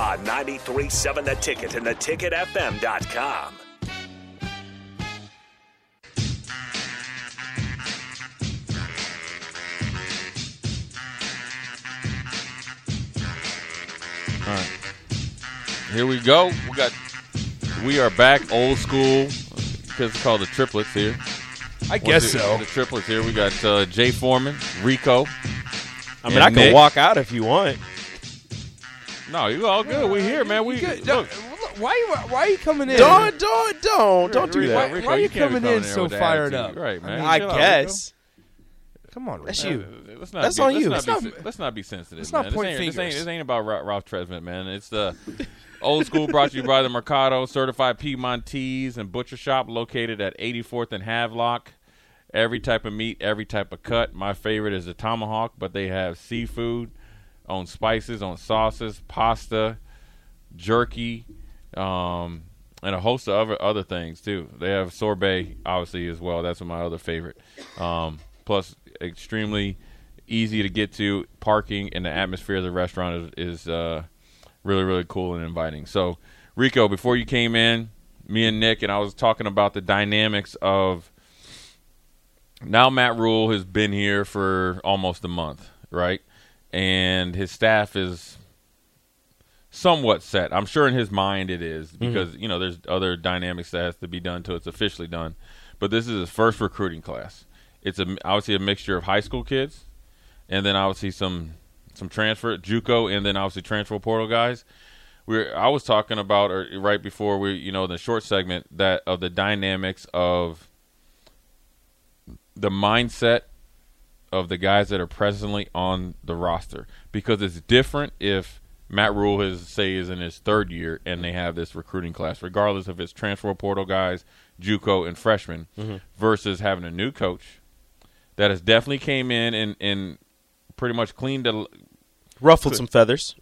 On 93.7 The Ticket and theticketfm.com. All right. Here we go. We got we are back old school because it's called the triplets here. I guess What's it- so. The triplets here. We got uh, Jay Foreman, Rico. I mean, I can Nick. walk out if you want. No, you all good. We here, man. We Good. look. Why you why are you coming in? Don't, don't, don't, don't do Rico, that. Rico, Why are you can't coming in so fired up? Right, man. I Chill out, guess. Come on, That's you. Rico. Let's not That's be, on let's you. Not Let's be, not- sen- let's not be sensitive. let's not point this, ain't, this, ain't, fingers. this ain't about Ra- Ralph Tresvant, man. It's the old school brought to you by the Mercado Certified Piedmontese and Butcher Shop located at 84th and Havelock. Every type of meat, every type of cut. My favorite is the tomahawk, but they have seafood on spices, on sauces, pasta, jerky, um, and a host of other other things too. They have sorbet, obviously as well. That's my other favorite. Um, plus, extremely easy to get to. Parking and the atmosphere of the restaurant is, is uh, really really cool and inviting. So, Rico, before you came in, me and Nick and I was talking about the dynamics of. Now Matt Rhule has been here for almost a month, right? And his staff is somewhat set. I'm sure in his mind it is mm-hmm. because you know there's other dynamics that has to be done till it's officially done. But this is his first recruiting class. It's a obviously a mixture of high school kids, and then obviously some some transfer JUCO, and then obviously transfer portal guys. We're I was talking about or right before we you know the short segment that of the dynamics of the mindset of the guys that are presently on the roster because it's different if Matt Rhule is say is in his third year and they have this recruiting class, regardless if it's transfer portal guys, JUCO, and freshmen, mm-hmm. versus having a new coach that has definitely came in and, and pretty much cleaned the Ruffled some feathers.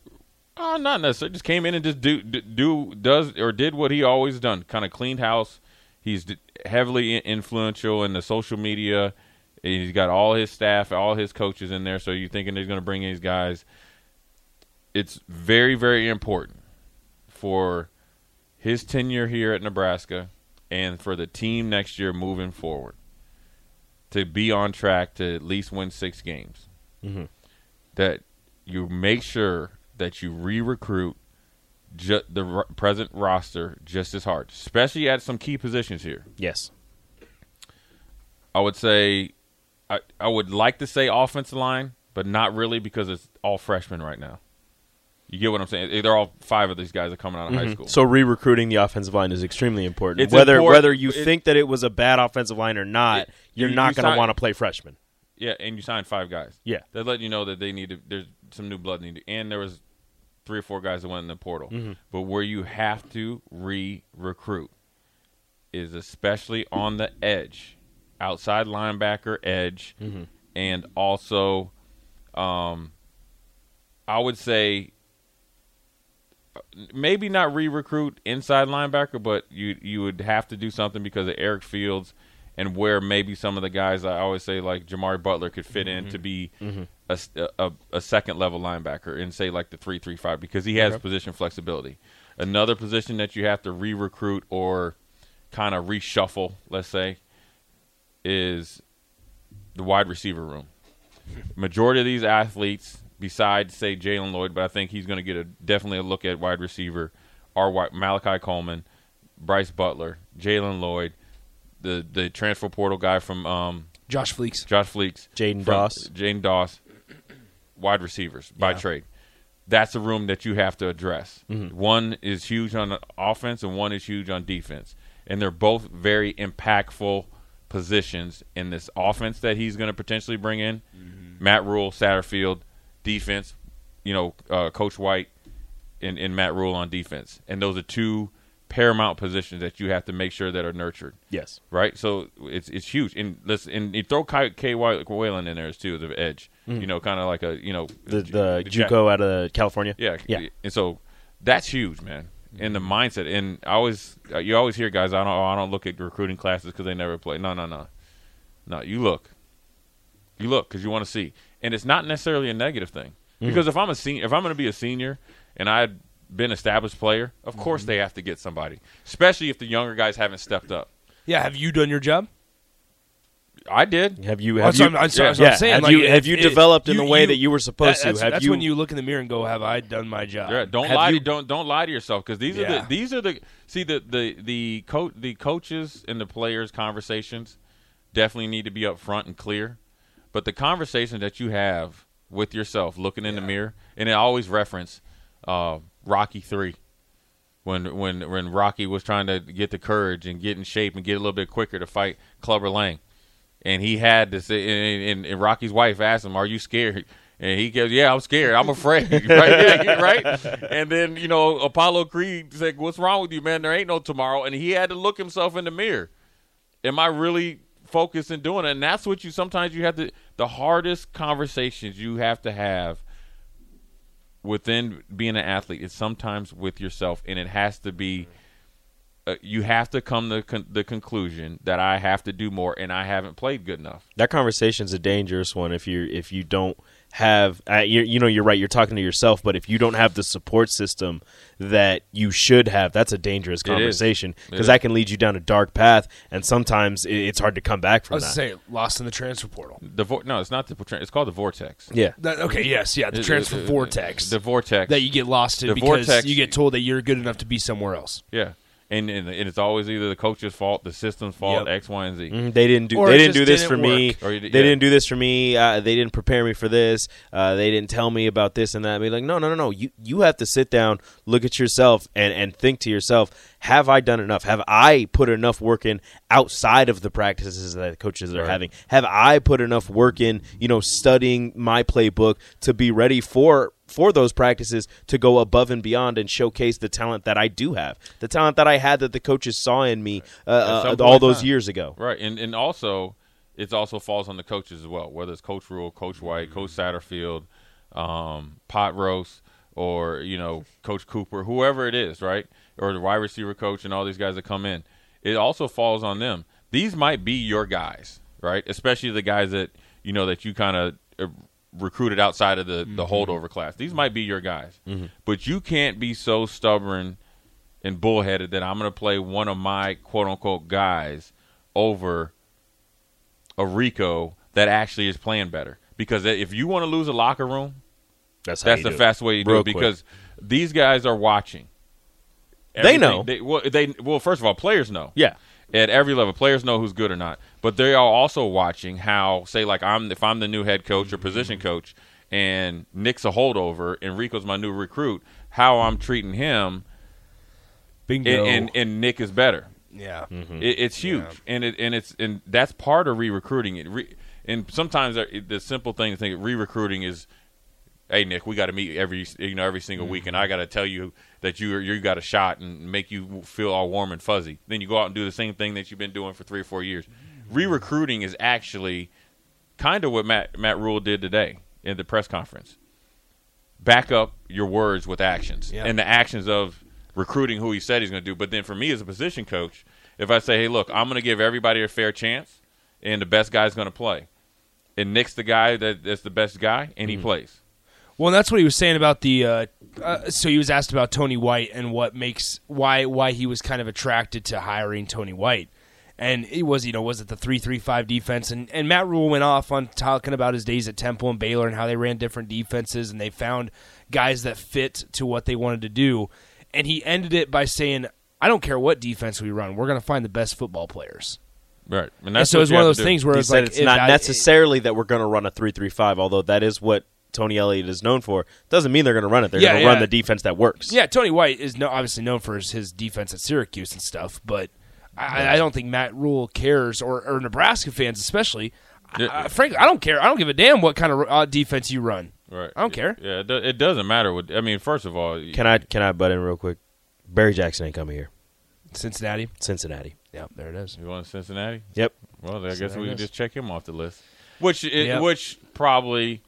Oh, not necessarily. Just came in and just do do, do does or did what he always done. Kind of cleaned house. He's heavily influential in the social media. He's got all his staff, all his coaches in there. So you're thinking he's going to bring these guys. It's very very important for his tenure here at Nebraska and for the team next year moving forward to be on track to at least win six games. Mm-hmm. That you make sure that you re-recruit ju- the r- present roster just as hard, especially at some key positions here. Yes. I would say, I I would like to say offensive line, but not really because it's all freshmen right now. You get what I'm saying? They're all five of these guys are coming out of high school. So re-recruiting the offensive line is extremely important. It's whether important- whether you it- think that it was a bad offensive line or not, It- you're you- not you going to want to play freshmen. Yeah, and you signed five guys. Yeah. They're letting you know that they need to. There's some new blood needed, and there was three or four guys that went in the portal. Mm-hmm. But where you have to re-recruit is especially on the edge, outside linebacker edge, Mm-hmm. and also, um, I would say maybe not re-recruit inside linebacker, but you you would have to do something because of Eric Fields and where maybe some of the guys I always say like Jamari Butler could fit in to be a second level linebacker and say like the three three five because he has position flexibility. Another position that you have to re-recruit or kind of reshuffle, let's say, is the wide receiver room. Majority of these athletes, besides say Jalen Lloyd, but I think he's going to get a definitely a look at wide receiver, are White, Malachi Coleman, Bryce Butler, Jalen Lloyd, the the transfer portal guy from um, Josh Fleeks. Josh Fleeks, Jaden Doss. Jaden Doss, wide receivers by trade. That's a room that you have to address. One is huge on offense, and one is huge on defense, and they're both very impactful positions in this offense that he's going to potentially bring in. Matt Rhule, Satterfield, defense. You know, uh, Coach White and, and Matt Rhule on defense, and those are two paramount positions that you have to make sure that are nurtured Yes. right? So it's it's huge. And listen, and you throw K. K. Whalen in there as too, the edge. You know, kind of like a you know The the Jack- JUCO out of California. Yeah, Yeah. And so that's huge, man. And the mindset. And I always uh, you always hear guys. I don't I don't look at recruiting classes because they never play. No, no, no, no. You look. You look because you want to see, and it's not necessarily a negative thing. Because if I'm a senior, if I'm going to be a senior, and I've been established player, of course they have to get somebody, especially if the younger guys haven't stepped up. Yeah, have you done your job? I did. Have you? Well, Have that's you? I'm- that's yeah. I'm- that's I'm saying. Have Like, you? if- Have you if- developed in you- the way you- that you were supposed That- that's, to? Have that's you? when you look in the mirror and go, "Have I done my job?" Yeah, don't Have lie. you- to, don't don't lie to yourself because these are the these are the see the the the coach the coaches and the players conversations definitely need to be up front and clear, but the conversation that you have with yourself, looking in the mirror, and I always reference uh, Rocky three. When, when when Rocky was trying to get the courage and get in shape and get a little bit quicker to fight Clubber Lang, and he had to say, and, and, and Rocky's wife asked him, "Are you scared?" And he goes, "Yeah, I'm scared. I'm afraid." right? Yeah, right? And then you know Apollo Creed said, "What's wrong with you, man? There ain't no tomorrow." And he had to look himself in the mirror. Am I really focused in doing it? And that's what you sometimes you have to. The hardest conversations you have to have within being an athlete is sometimes with yourself, and it has to be. Uh, you have to come to con- the conclusion that I have to do more, and I haven't played good enough. that conversation's a dangerous one if you if you don't have uh, you, you know you're right you're talking to yourself but if you don't have the support system that you should have that's a dangerous conversation because that can lead you down a dark path and sometimes it- it's hard to come back from I from was that to say lost in the transfer portal. The vo- no, it's not the. portray- It's called the vortex. yeah That, okay, yes, yeah, the Uh, transfer uh, vortex The vortex. that you get lost in the because vortex- you get told that you're good enough to be somewhere else. Yeah, and, and and it's always either the coach's fault, the system's fault, Yep. X, Y, and Z. Mhm, they didn't do Or they didn't do this didn't for me work. Or you they did- yeah. didn't do this for me uh, they didn't prepare me for this uh, they didn't tell me about this and that be like no no no no you you have to sit down look at yourself and and think to yourself have I done enough have I put enough work in outside of the practices that the coaches are Right. having have I put enough work in you know studying my playbook to be ready for for those practices to go above and beyond and showcase the talent that I do have, the talent that I had that the coaches saw in me uh, uh, all those time. years ago. Right, and and also it also falls on the coaches as well, whether it's Coach Rhule, Coach White, Coach Satterfield, um, Pot Roast, or you know Coach Cooper, whoever it is, right, or the wide receiver coach, and all these guys that come in. It also falls on them. These might be your guys, right? Especially the guys that you know that you kind of recruited outside of the the mm-hmm. holdover class. These might be your guys, mm-hmm. but you can't be so stubborn and bullheaded that I'm going to play one of my quote unquote guys over a Rico that actually is playing better. Because if you want to lose a locker room, That's how that's the do it. fast way you do Real it. quick. Because these guys are watching. They know. They, well, they well, first of all, players know. Yeah. At every level, players know who's good or not. But they are also watching how, say, like I'm if I'm the new head coach or position mm-hmm. coach, and Nick's a holdover, and Rico's my new recruit, how I'm treating him, Bingo. and, and, and Nick is better. yeah. Mm-hmm. It, it's huge, and it and it's and that's part of re-recruiting. It re, and sometimes uh, the the simple thing to think re-recruiting is, hey Nick, we got to meet every you know every single week, and I got to tell you that you you got a shot and make you feel all warm and fuzzy. Then you go out and do the same thing that you've been doing for three or four years. Re-recruiting is actually kind of what Matt Matt Rhule did today in the press conference. Back up your words with actions, Yeah. and the actions of recruiting who he said he's going to do. But then for me as a position coach, if I say, "Hey, look, I'm going to give everybody a fair chance, and the best guy's going to play," and Nick's the guy that, that's the best guy, and he mm-hmm. plays. Well, that's what he was saying about the. Uh, uh, so he was asked about Tony White and what makes why why he was kind of attracted to hiring Tony White, and it was you know was it the three three five defense and and Matt Rhule went off on talking about his days at Temple and Baylor and how they ran different defenses and they found guys that fit to what they wanted to do, and he ended it by saying, "I don't care what defense we run, we're going to find the best football players." Right. And And so it's one of those things where he it's said like it's not I- necessarily that we're going to run a three-three-five, although that is what Tony Elliott is known for. Doesn't mean they're going to run it. They're Yeah, going to run the defense that works. Yeah, Tony White is no, obviously known for his, his defense at Syracuse and stuff, but I, I don't think Matt Rhule cares, or, or Nebraska fans especially. I- Yeah. I, frankly, I don't care. I don't give a damn what kind of uh, defense you run. Right. I don't care. Yeah, it, it doesn't matter. What I mean, first of all, Can I can I butt in real quick? Barry Jackson ain't coming here. Cincinnati. Cincinnati. Yeah, there it is. You want Cincinnati? Yep. Well, I guess there we can is. just check him off the list. Which i Yep. which probably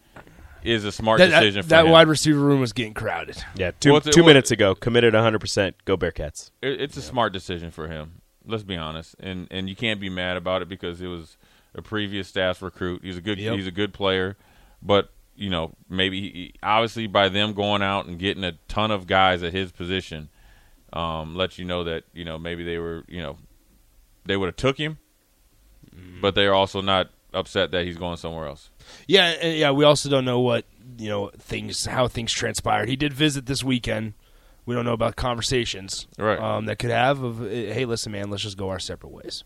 is a smart That, that- decision for him. that him. wide receiver room was getting crowded. Yeah. Two Well, two well- minutes ago, committed 100. percent Go Bearcats. It- it's a smart decision for him. Let's be honest, and and you can't be mad about it because it was a previous staff recruit. He's a good Yep. he's a good player, but you know maybe he, obviously by them going out and getting a ton of guys at his position, um, lets you know that you know maybe they were you know they would have took him, Mm-hmm. but they're also not upset that he's going somewhere else. Yeah, and yeah. We also don't know what you know things how things transpired. He did visit this weekend. We don't know about conversations Right. um, that could have of eh, hey, listen, man, let's just go our separate ways.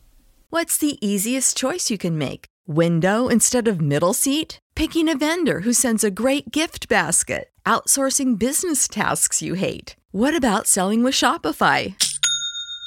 What's the easiest choice you can make? Window instead of middle seat? Picking a vendor who sends a great gift basket? Outsourcing business tasks you hate? What about selling with Shopify?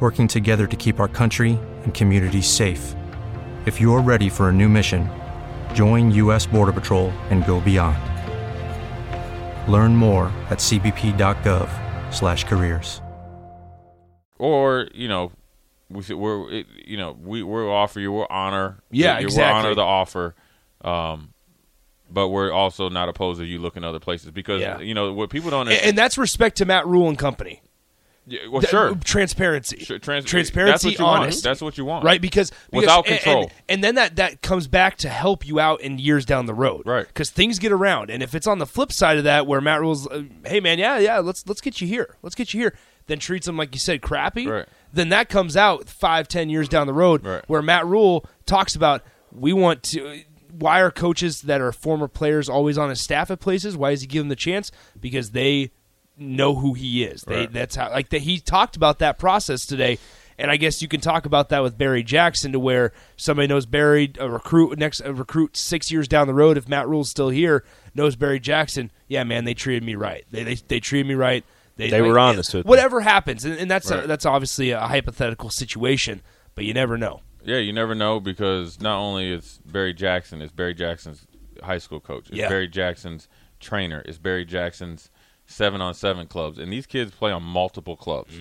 working together to keep our country and communities safe. If you're ready for a new mission, join U.S. Border Patrol and go beyond. Learn more at cbp.gov/careers. or you know, we should, we're it, you know we we'll offer you we'll honor Yeah, we- exactly. we'll honor the offer, um, but we're also not opposed to you looking other places because Yeah. you know what people don't And, and that's respect to Matt Rhule and company. Yeah, well Th- sure transparency, Sure, trans- transparency, that's what you want. honest. That's what you want. right? Because, because Without and- control. and, and then that that comes back to help you out in years down the road, Right. Because things get around, and if it's on the flip side of that, where Matt Rhule's, uh, hey man, yeah, yeah, let's let's get you here, let's get you here, then treats them like you said, crappy, Right. then that comes out five, ten years down the road, Right. where Matt Rhule talks about we want to. Why are coaches that are former players always on his staff at places? Why does he give them the chance? Because they know who he is. They, Right. That's how like that. He talked about that process today, and I guess you can talk about that with Barry Jackson to where somebody knows Barry, a recruit next a recruit six years down the road. If Matt Rhule's still here, knows Barry Jackson. Yeah, man, they treated me right. They they, they treated me right. They were honest with me. whatever happens, and, and that's a, that's obviously a hypothetical situation, but you never know. Yeah, you never know because not only is Barry Jackson, it's Barry Jackson's high school coach. It's Yeah. Barry Jackson's trainer. It's Barry Jackson's seven on seven clubs, and these kids play on multiple clubs.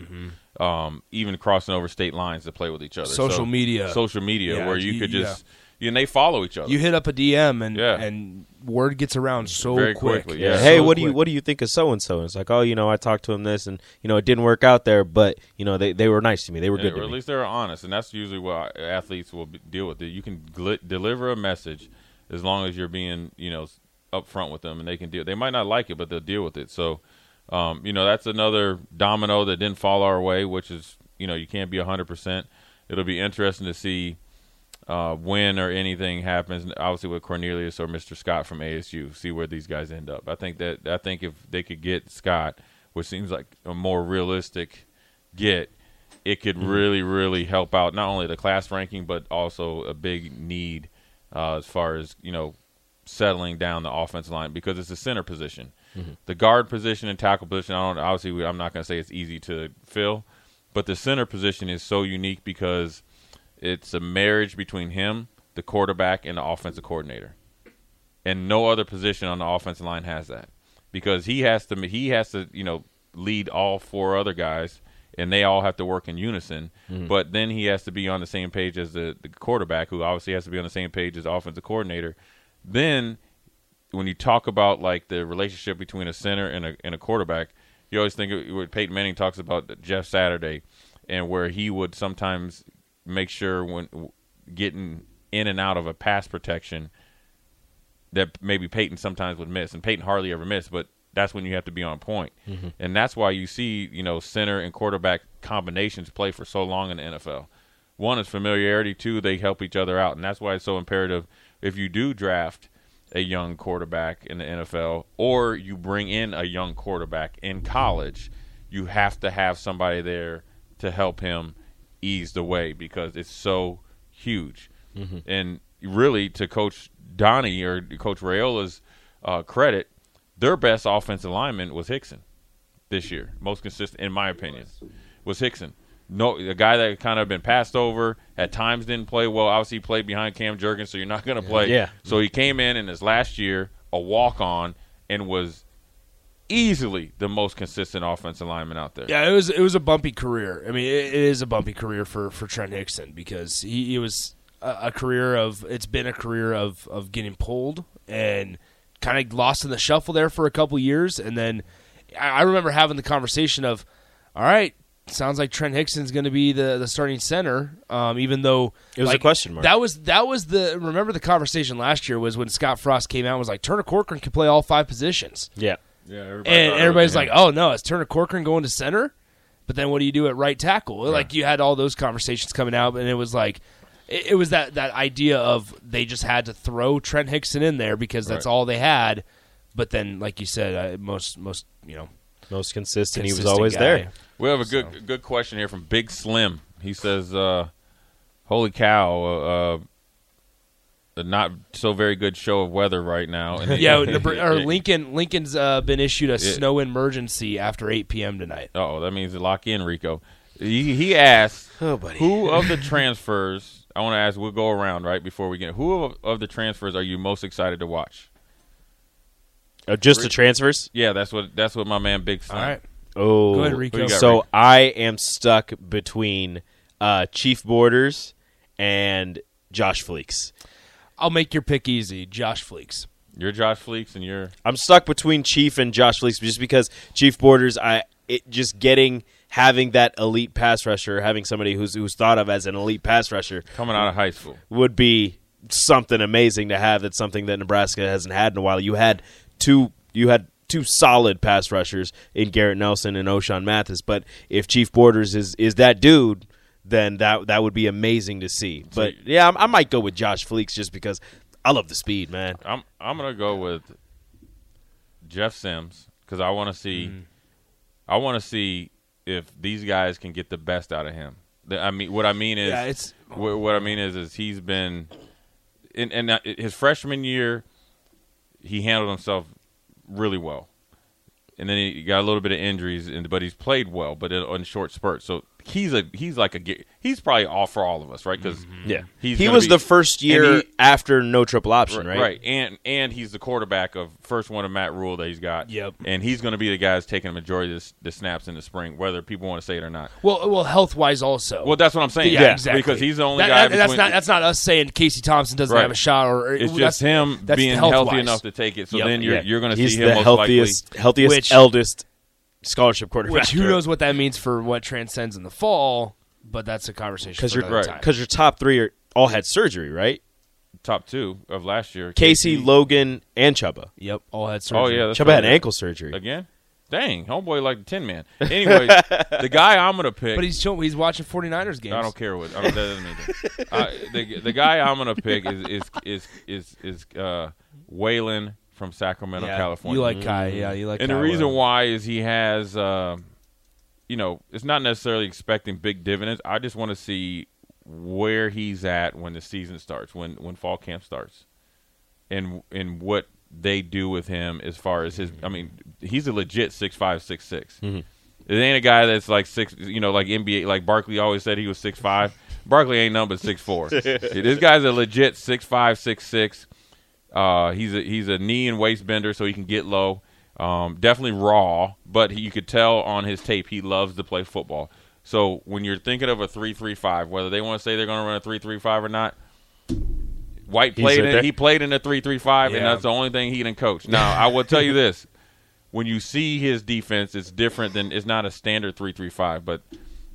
Um, even crossing over state lines to play with each other. Mm-hmm. Social So- media. social media, Yeah, where you, you- could yeah. just you and they follow each other. You hit up a DM and Yeah. and word gets around so Very quick. quickly, yeah. hey, So what do you what do you think of so and so? It's like, oh, you know, I talked to him this, and you know, it didn't work out there, but you know, they, they were nice to me. They were Yeah, good or to at me. least they're honest, and that's usually what athletes will be, deal with. You can gl- deliver a message as long as you're being, you know, up front with them, and they can deal. They might not like it, but they'll deal with it. So, um, you know, that's another domino that didn't fall our way, which is you know you can't be hundred percent. It'll be interesting to see uh, when or anything happens. Obviously, with Cornelius or Mr. Scott from ASU, see where these guys end up. I think that I think if they could get Scott, which seems like a more realistic get, it could really really help out not only the class ranking but also a big need uh, as far as you know settling down the offensive line because it's a center position. Mm-hmm. The guard position and tackle position, I don't obviously we- I'm not going to say it's easy to fill, but the center position is so unique because it's a marriage between him, the quarterback, and the offensive coordinator. And no other position on the offensive line has that because he has to he has to you know lead all four other guys and they all have to work in unison. Mm-hmm. But then he has to be on the same page as the, the quarterback, who obviously has to be on the same page as the offensive coordinator. Then when you talk about like the relationship between a center and a and a quarterback, you always think of what Peyton Manning talks about Jeff Saturday, and where he would sometimes make sure when getting in and out of a pass protection that maybe Peyton sometimes would miss, and Peyton hardly ever missed, but that's when you have to be on point. Mm-hmm. and that's why you see you know center and quarterback combinations play for so long in the NFL. One is familiarity. Two, they help each other out, and that's why it's so imperative. If you do draft a young quarterback in the NFL, or you bring in a young quarterback in college, you have to have somebody there to help him ease the way because it's so huge. And really, to Coach Donnie or Coach Raiola's uh, credit, their best offensive lineman was Hixson this year. Most consistent, in my opinion, was Hixson. No, a guy that kind of been passed over at times didn't play well. Obviously, he played behind Cam Jurgens, so you're not going to play. Yeah. So he came in in his last year, a walk on, and was easily the most consistent offensive lineman out there. Yeah, it was it was a bumpy career. I mean, it, it is a bumpy career for, for Trent Hixson because he, he was a, a career of it's been a career of of getting pulled and kind of lost in the shuffle there for a couple years, and then I, I remember having the conversation of, all right. Sounds like Trent Hixson's going to be the, the starting center, um, even though It was a question mark. That was that was the remember the conversation last year was when Scott Frost came out and was like Turner Corcoran can play all five positions. Yeah. Yeah, everybody And everybody's like, "Oh no, is Turner Corcoran going to center?" But then what do you do at right tackle? Like you had all those conversations coming out, and it was like, it, it was that that idea of they just had to throw Trent Hixson in there because that's Right. all they had. But then, like you said, uh, most most you know, Most consistent. he was always guy. there. We have a good good question here from Big Slim. He says, uh, "Holy cow, uh, uh, a not so very good show of weather right now." And Yeah, Nebr- or Lincoln Lincoln's uh, been issued a Yeah. snow emergency after 8 p.m. tonight. Oh, that means lock in Rico. He, he asked, Oh, buddy. "Who of the transfers?" I want to ask. We'll go around right before we get. Who of, of the transfers are you most excited to watch? Oh, just the transfers? Yeah, that's what that's what my man Big All right, Oh, Go ahead, Rico. Got, so Rico? I am stuck between uh, Chief Borders and Josh Fleeks. I'll make your pick easy. Josh Fleeks. You're Josh Fleeks, and you're I'm stuck between Chief and Josh Fleeks just because Chief Borders, I it just getting having that elite pass rusher, having somebody who's who's thought of as an elite pass rusher coming out of high school. would be something amazing to have. That's something that Nebraska hasn't had in a while. You had two you had two solid pass rushers in Garrett Nelson and Ochaun Mathis, but if Chief Borders is is that dude, then that that would be amazing to see. But yeah, I, I might go with Josh Fleeks just because I love the speed, man. I'm I'm gonna go with Jeff Sims because I want to see Mm-hmm. I want to see if these guys can get the best out of him. The- I mean, what I mean is, Yeah, it's- wh- what I mean is, is he's been in, in uh, his freshman year, he handled himself really well, and then he got a little bit of injuries, and but he's played well, but in short spurts. So he's a he's like a he's probably all for all of us, right? Because mm-hmm. Yeah, he's he was be- the first year he- after no triple option, right? Right, and and he's the quarterback of first one of Matt Rhule that he's got. Yep. And he's going to be the guy that's taking the majority of the, the snaps in the spring, whether people want to say it or not. Well, well, health wise also. Well, that's what I'm saying. yeah, exactly. Because he's the only That- guy. that- that's not that's not us saying Casey Thompson doesn't Right. have a shot, or It's that's- just him that's being health-wise. healthy enough to take it. So Yep. then you're Yeah. you're going to see him the most healthiest, healthiest, Which- eldest scholarship quarterback. Which who knows what that means for what transcends in the fall, but that's a conversation Because for your another time. because your top three are all had surgery, right? top two of last year. Casey, Logan, and Chuba. Yep, all had surgery. Oh yeah, Chuba right. had ankle surgery. again. Dang, homeboy like the Tin Man. Anyway, the guy I'm gonna pick. But he's showing, he's watching 49ers games. I don't care what. I don't, that doesn't mean that. uh, the the guy I'm gonna pick is is is is is uh, Waylon from Sacramento, Yeah, California. You like Kai? Yeah, you like. and Kai the reason Wheeler. why is he has, uh, you know, it's not necessarily expecting big dividends. I just want to see where he's at when the season starts, when when fall camp starts, and and what they do with him as far as his. I mean, he's a legit six five six six. It ain't a guy that's like six, you know, like NBA, like Barkley always said he was six five. Barkley ain't number six four. this guy's a legit six five six six. Uh, he's a he's a knee and waist bender, so he can get low. Um, definitely raw, but he, you could tell on his tape he loves to play football. So when you're thinking of a three three five, whether they want to say they're going to run a three three five or not, White played in, he played in a three three five, and that's the only thing he didn't coach. Now I will tell you this: when you see his defense, it's different than it's not a standard three three five, but.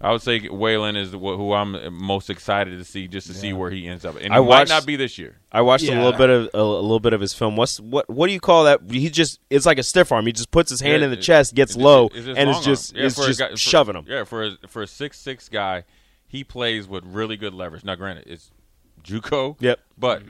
I would say Waylon is who I'm most excited to see, just to see where he ends up. And I he might watched- not be this year. I watched a little bit of a, a little bit of his film. What's what? What do you call that? He just it's like a stiff arm. He just puts his hand Yeah, in the it- chest, gets it's- low, it's just and long is just arm. Yeah, is just guy- for- shoving him. Yeah, for a, for a six six guy, he plays with really good leverage. Now, granted, it's JUCO. Yep. But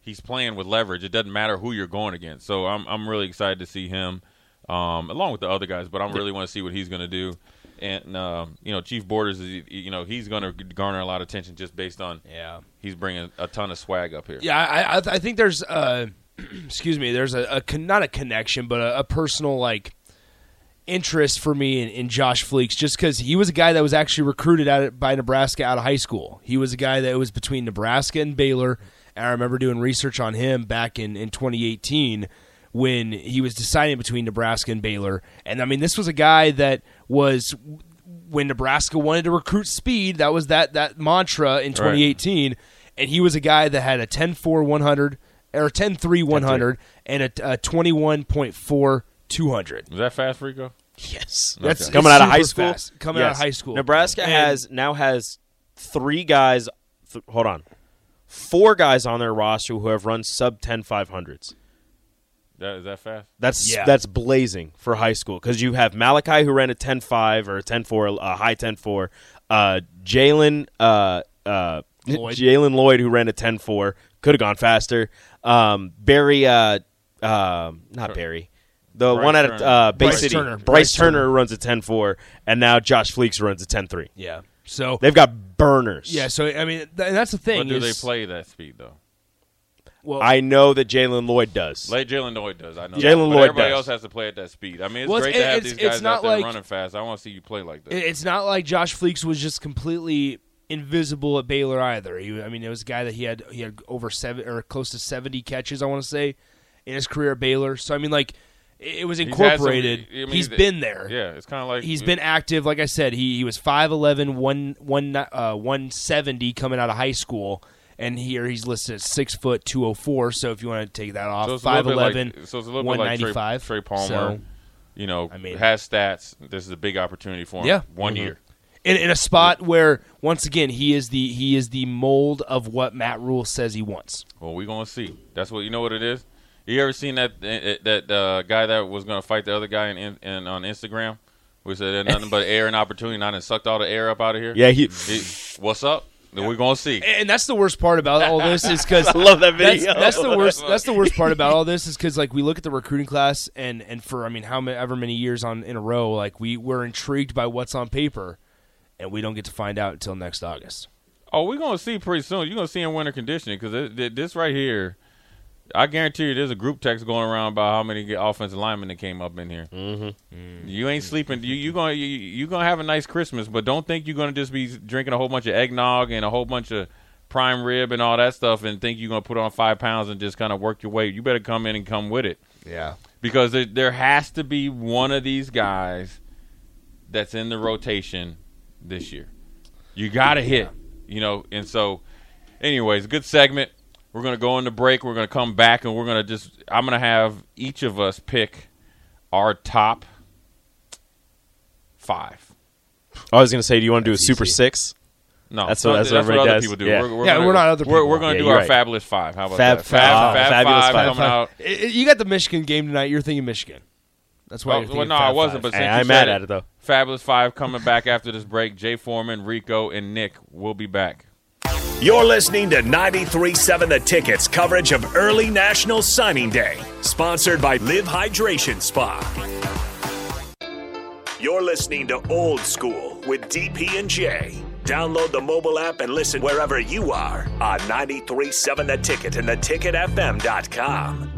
he's playing with leverage. It doesn't matter who you're going against. So I'm I'm really excited to see him, um, along with the other guys. But I am really want to see what he's going to do. And um, you know, Chief Borders is you know he's going to garner a lot of attention just based on Yeah. he's bringing a ton of swag up here. Yeah, I, I, I think there's, uh, excuse me, there's a, a con- not a connection, but a, a personal like interest for me in, in Josh Fleeks, just because he was a guy that was actually recruited out by Nebraska out of high school. He was a guy that was between Nebraska and Baylor, and I remember doing research on him back in in 2018 when he was deciding between Nebraska and Baylor. And I mean, this was a guy that was when Nebraska wanted to recruit speed. That was that that mantra in 2018, and he was a guy that had a 10-4 100 or 10-3 100 and a, a 21.4 200. Was that fast, Rico? Yes, That's coming out of high school. fast. Coming out of high school, Nebraska And- has now has three guys. Th- hold on, four guys on their roster who have run sub 10 500s. That is that fast? That's Yeah. that's blazing for high school because you have Malachi who ran a 10-5 or a 10-4, a high 10-4. Uh, Jalen uh, uh, Lloyd. Jalen Lloyd who ran a 10-4 could have gone faster. Um, Barry, uh, uh, not Barry, the Bryce one out of uh, Bay Bryce City, Turner. Bryce, Bryce Turner, Turner. runs a 10-4, and now Josh Fleeks runs a 10-3. yeah. So They've got burners. yeah, so I mean, th- that's the thing. But do is, they play that speed though? Well, I know that Jalen Lloyd does. Like Jalen Lloyd does, I know. Jalen that. But Lloyd everybody does. else has to play at that speed. I mean, it's Well, great it's- to have it's- these it's guys not out there like- running fast. I want to see you play like that. It's not like Josh Fleeks was just completely invisible at Baylor either. He, I mean, it was a guy that he had he had over seven or close to seventy catches, I want to say, in his career at Baylor. So I mean, like it it was He's some- incorporated. I mean, He's the- been there. Yeah, it's kind of like He's been active. Like I said, he he was 5'11", one, one, uh, 170 coming out of high school. And here he's listed at six foot two oh four. So if you want to take that So off, it's a little like- so it's a little one bit like ninety five. Trey, Trey Palmer. you know, I mean- has stats. This is a big opportunity for him. Yeah. one Mhm. year. in, in a spot where once again he is the he is the mold of what Matt Rhule says he wants. Well, we're gonna see. That's what you know what it is. You ever seen that that that uh, guy that was gonna fight the other guy in, in, in on Instagram? We said there's nothing but air and opportunity, not and sucked all the air up out of here. Yeah, he- what's up? Then We're gonna see. And that's the worst part about all this is because I love that video. that's the worst. That's the worst part about all this is because like we look at the recruiting class and and for I mean however many, many years on in a row like we we're intrigued by what's on paper, and we don't get to find out until next August. Oh, we're gonna see pretty soon. You're gonna see in winter conditioning because this right here, I guarantee you, there's a group text going around about how many offensive linemen that came up in here. Mm-hmm. You ain't sleeping. You you gonna you, you gonna have a nice Christmas, but don't think you're gonna just be drinking a whole bunch of eggnog and a whole bunch of prime rib and all that stuff, and think you're gonna put on five pounds and just kind of work your way. You better come in and come with it Yeah. because there, there has to be one of these guys that's in the rotation this year. You got to hit, you know. And so, anyways, good segment. We're gonna go into break. We're gonna come back, and we're gonna just. I'm gonna have each of us pick our top five. I was going to say, do you want to do a Super easy. Six? No, That's what- that's that's what what other does. people do. Yeah. We're, we're Yeah, gonna, we're not other We're, we're going to Yeah, do our right. fabulous five. How about Fab that? five. Fab, Oh, Fab fabulous five, five. coming out. I- I- You got the Michigan game tonight. You're thinking Michigan. That's why. Oh, you're thinking well, no, Fab I wasn't. Five. But since you I'm said mad at it, though. Fabulous Five coming back after this break. Jay Foreman, Rico, and Nick will be back. You're listening to 93.7 The Tickets coverage of early National Signing Day, sponsored by Live Hydration Spa. You're listening to Old School with DP and J. Download the mobile app and listen wherever you are on 93.7 The Ticket and theticketfm.com.